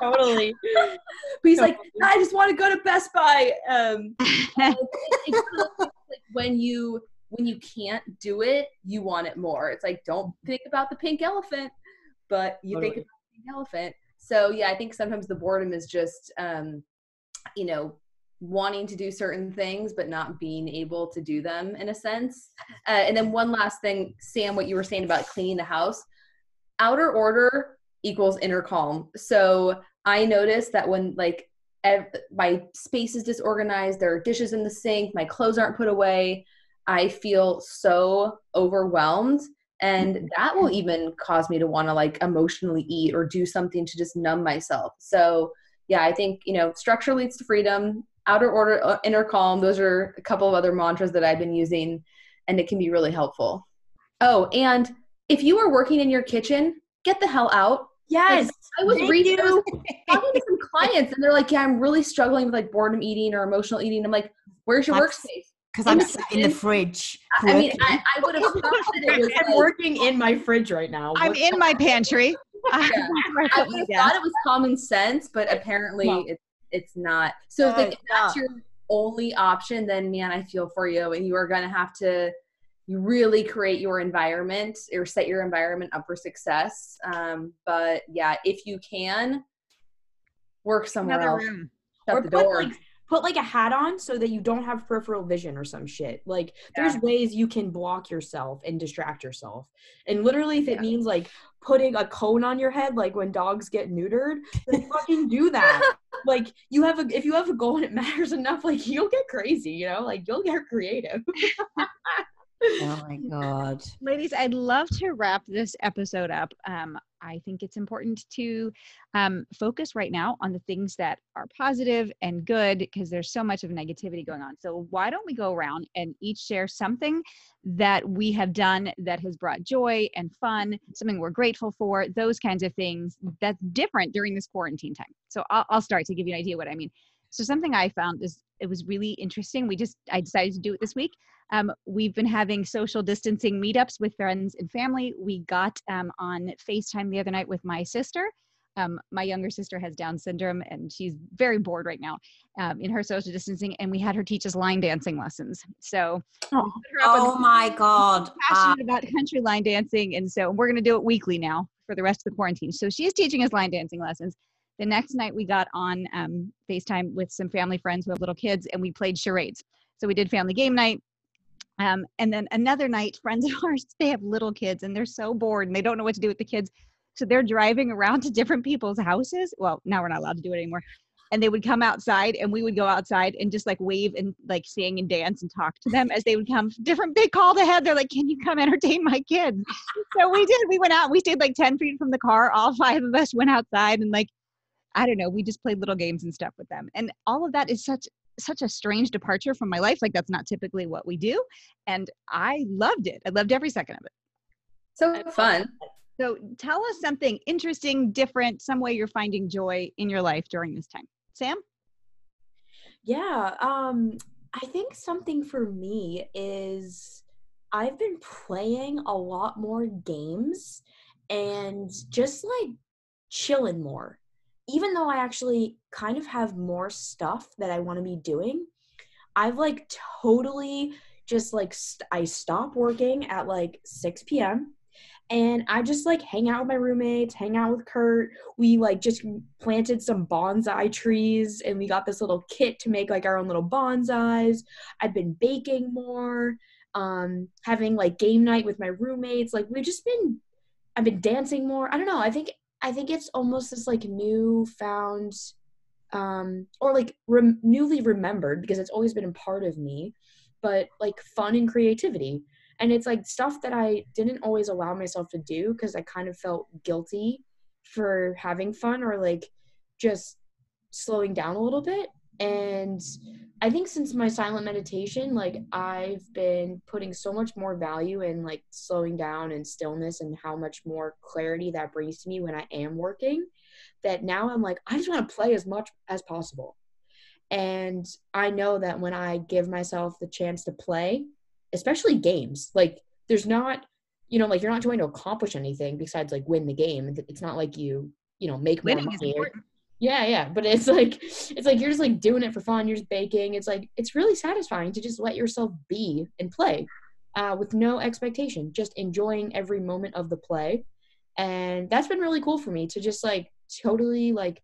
A: Totally.
G: but he's like i just want to go to best buy um, it's like when you when you can't do it you want it more it's like don't think about the pink elephant but you think
A: Totally.
G: about the pink elephant so yeah i think sometimes the boredom is just um you know wanting to do certain things but not being able to do them in a sense. Uh, and then one last thing sam what you were saying about cleaning the house outer order equals inner calm. So i noticed that when like ev- my space is disorganized there are dishes in the sink my clothes aren't put away i feel so overwhelmed. And that will even cause me to want to like emotionally eat or do something to just numb myself. So yeah i think you know structure leads to freedom outer order uh, inner calm those are a couple of other mantras that i've been using and it can be really helpful oh and if you are working in your kitchen get the hell out
A: Yes.
G: I was
A: Thank
G: reading, I
A: you.
G: talking to some clients, and they're like, "Yeah, I'm really struggling with like boredom eating or emotional eating." I'm like, "Where's your
F: That's-
G: workspace?"
F: Because I'm
G: the
F: sat in the fridge.
G: I mean. I, I would have thought that it was.
A: I'm
G: Like,
A: working in my fridge right now.
C: I'm
A: What-
C: in my pantry.
G: Yeah. I would have
C: desk.
G: thought it was common sense, but apparently
A: No.
G: it's it's not. So like, if that's your only option, then man, I feel for you, and you are gonna have to you really create your environment or set your environment up for success. Um, but yeah, if you can, work somewhere
C: Another
G: else.
C: room.
G: Shut
A: or
G: the
A: put
G: door.
A: like put like a hat on so that you don't have peripheral vision or some shit. Like there's ways you can block yourself and distract yourself. And literally if it
G: Yeah.
A: means like putting a cone on your head like when dogs get neutered, then fucking do that. like you have a if you have a goal and it matters enough, like you'll get crazy, you know? Like you'll get creative.
F: oh my god.
C: Ladies, I'd love to wrap this episode up. Um, I think it's important to um, focus right now on the things that are positive and good because there's so much of negativity going on. So, why don't we go around and each share something that we have done that has brought joy and fun, something we're grateful for, those kinds of things that's different during this quarantine time. So, I'll, I'll start to give you an idea what I mean. So, something I found is it was really interesting. We just, I decided to do it this week. Um, we've been having social distancing meetups with friends and family. We got um, on FaceTime the other night with my sister. Um, my younger sister has Down syndrome and she's very bored right now um, in her social distancing. And we had her teach us line dancing lessons. So, we put her up on
F: Oh my god. Uh,
C: passionate about country line dancing, and so we're going to do it weekly now for the rest of the quarantine. So she's teaching us line dancing lessons. The next night we got on um, FaceTime with some family friends who have little kids, and we played charades. So we did family game night. Um, and then another night, friends of ours, they have little kids and they're so bored and they don't know what to do with the kids. So they're driving around to different people's houses. Well, now we're not allowed to do it anymore. and they would come outside and we would go outside and just like wave and like sing and dance and talk to them as they would come. Different they called ahead. They're like can you come entertain my kids? So we did. We went out. We stayed like 10 feet from the car. All five of us went outside and like i don't know we just played little games and stuff with them. And all of that is such such a strange departure from my life like that's not typically what we do and i loved it i loved every second of it
G: so fun
C: so tell us something interesting different some way you're finding joy in your life during this time Sam?
E: Yeah, um, I think something for me is I've been playing a lot more games and just like chilling more. Even though I actually kind of have more stuff that I want to be doing, I've like totally just like st- I stop working at like 6 p.m and I just like hang out with my roommates, hang out with Kurt. We like just planted some bonsai trees and we got this little kit to make like our own little bonsais. I've been baking more, um, having like game night with my roommates. Like we've just been I've been dancing more. I don't know. I think I think it's almost this like new found um or like rem- newly remembered because it's always been a part of me, but like fun and creativity. And it's like stuff that i didn't always allow myself to do because i kind of felt guilty for having fun or like just slowing down a little bit and i think since my silent meditation like i've been putting so much more value in like slowing down and stillness and how much more clarity that brings to me when i am working that now i'm like i just want to play as much as possible and i know that when i give myself the chance to play especially games. Like there's not, you know, like you're not trying to accomplish anything besides like win the game. It's not like you, you know, make
C: Winning
E: more money. Yeah, yeah. But it's like it's like you're just like doing it for fun. You're just baking. It's like it's really satisfying to just let yourself be and play. Uh, with no expectation, just enjoying every moment of the play. And that's been really cool for me to just like totally like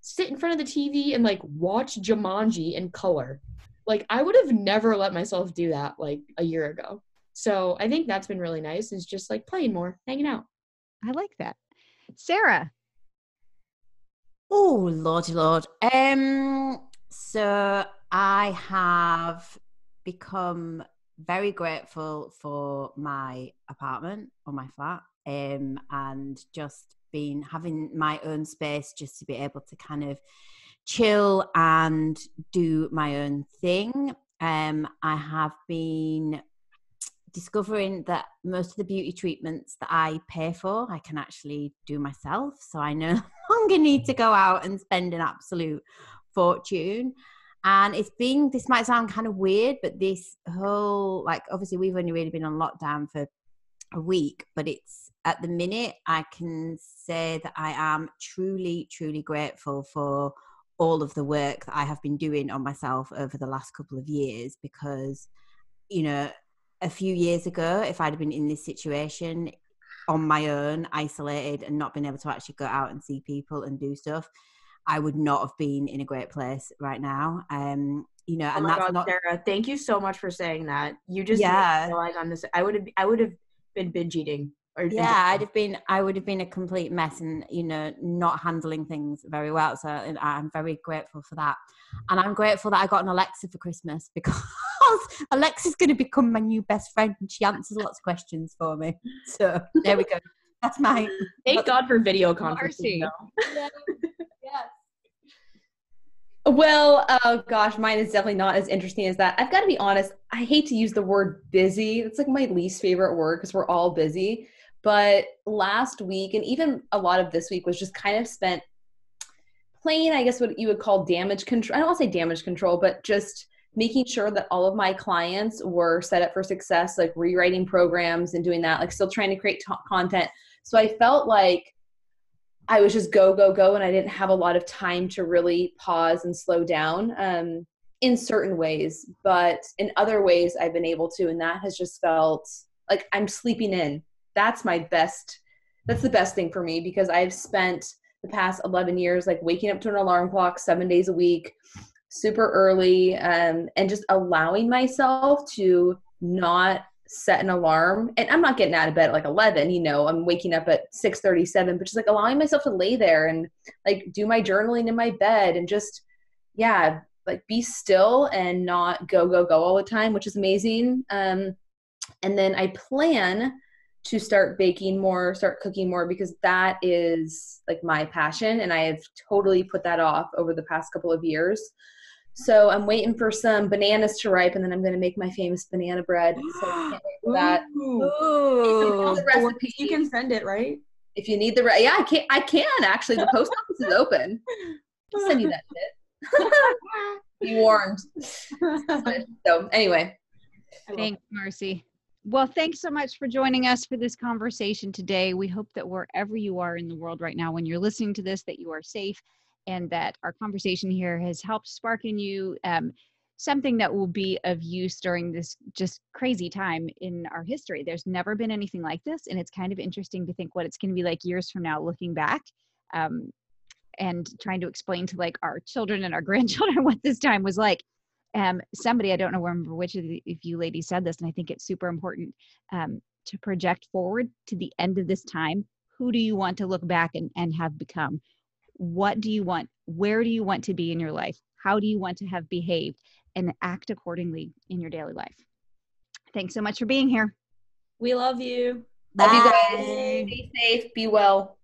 E: sit in front of the TV and like watch Jumanji in color like I would have never let myself do that like a year ago. So I think that's been really nice is just like playing more, hanging out.
C: I like that. Sarah.
F: Oh, Lordy Lord. Um, so I have become very grateful for my apartment or my flat um, and just been having my own space just to be able to kind of chill and do my own thing. Um, I have been discovering that most of the beauty treatments that I pay for, I can actually do myself. So I no longer need to go out and spend an absolute fortune. And it's been, this might sound kind of weird, but this whole, like, obviously, we've only really been on lockdown for a week, but it's at the minute, I can say that I am truly, truly grateful for all of the work that I have been doing on myself over the last couple of years because, you know, a few years ago, if I'd have been in this situation on my own, isolated, and not been able to actually go out and see people and do stuff, I would not have been in a great place right now. Um, you know,
E: oh
F: and that's
E: God,
F: not.
E: Sarah, thank you so much for saying that. You just
F: Yeah.
E: realize on this. I would have. I would have been binge eating. Or
F: yeah i'd have been i would have been a complete mess and you know not handling things very well so i'm very grateful for that and i'm grateful that i got an alexa for christmas because alexa's going to become my new best friend and she answers lots of questions for me so there we go that's my
E: Thank God for video conferencing.
C: Marcy.
E: though.
G: Well, oh gosh, mine is definitely not as interesting as that. I've got to be honest, I hate to use the word busy. It's like my least favorite word because we're all busy. But last week, and even a lot of this week, was just kind of spent playing, I guess, what you would call damage control. I don't want to say damage control, but just making sure that all of my clients were set up for success, like rewriting programs and doing that, like still trying to create t- content. So I felt like I was just go, go, go, and I didn't have a lot of time to really pause and slow down um, in certain ways. But in other ways, I've been able to, and that has just felt like I'm sleeping in. That's my best, that's the best thing for me because I've spent the past 11 years like waking up to an alarm clock seven days a week, super early, um, and just allowing myself to not set an alarm. And i'm not getting out of bed at like 11 you know i'm waking up at 6.37 but just like allowing myself to lay there and like do my journaling in my bed and just yeah like be still and not go go go all the time which is amazing. Um and then i plan to start baking more start cooking more because that is like my passion and i have totally put that off over the past couple of years so I'm waiting for some bananas to ripe, and then I'm going to make my famous banana bread. So I can't wait for that.
H: Ooh.
G: The recipe.
H: You can send it, right?
G: If you need the re- yeah, I can. I can actually. The post office is open. I'll send you that shit. Be warned. so anyway,
C: Thanks, Marcy. Well, thanks so much for joining us for this conversation today. We hope that wherever you are in the world right now, when you're listening to this, that you are safe and that our conversation here has helped spark in you um, something that will be of use during this just crazy time in our history. There's never been anything like this, and it's kind of interesting to think what it's going to be like years from now looking back. Um, and trying to explain to like our children and our grandchildren what this time was like um, somebody i don't know remember which of the, if you ladies said this and i think it's super important um, to project forward to the end of this time who do you want to look back and, and have become what do you want where do you want to be in your life how do you want to have behaved and act accordingly in your daily life thanks so much for being here
H: We love you.
G: love you
I: Bye.
G: guys. Be safe. Be well.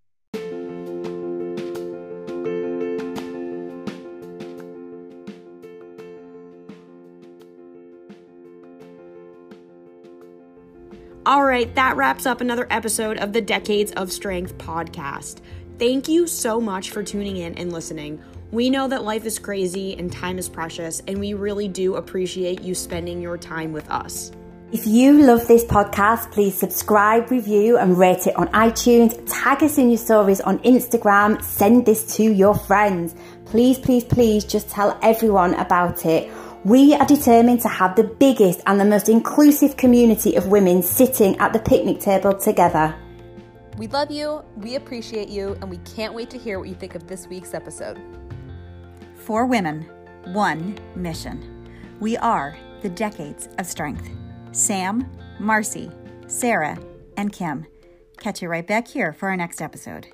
E: All right, that wraps up another episode of the Decades of Strength podcast. Thank you so much for tuning in and listening. We know that life is crazy and time is precious, and we really do appreciate you spending your time with us.
F: If you love this podcast, please subscribe, review, and rate it on iTunes. Tag us in your stories on Instagram. Send this to your friends. Please, please, please just tell everyone about it. We are determined to have the biggest and the most inclusive community of women sitting at the picnic table together.
J: We love you, we appreciate you, and we can't wait to hear what you think of this week's episode.
K: Four women, one mission. We are the Decades of Strength. Sam, Marcy, Sarah, and Kim. Catch you right back here for our next episode.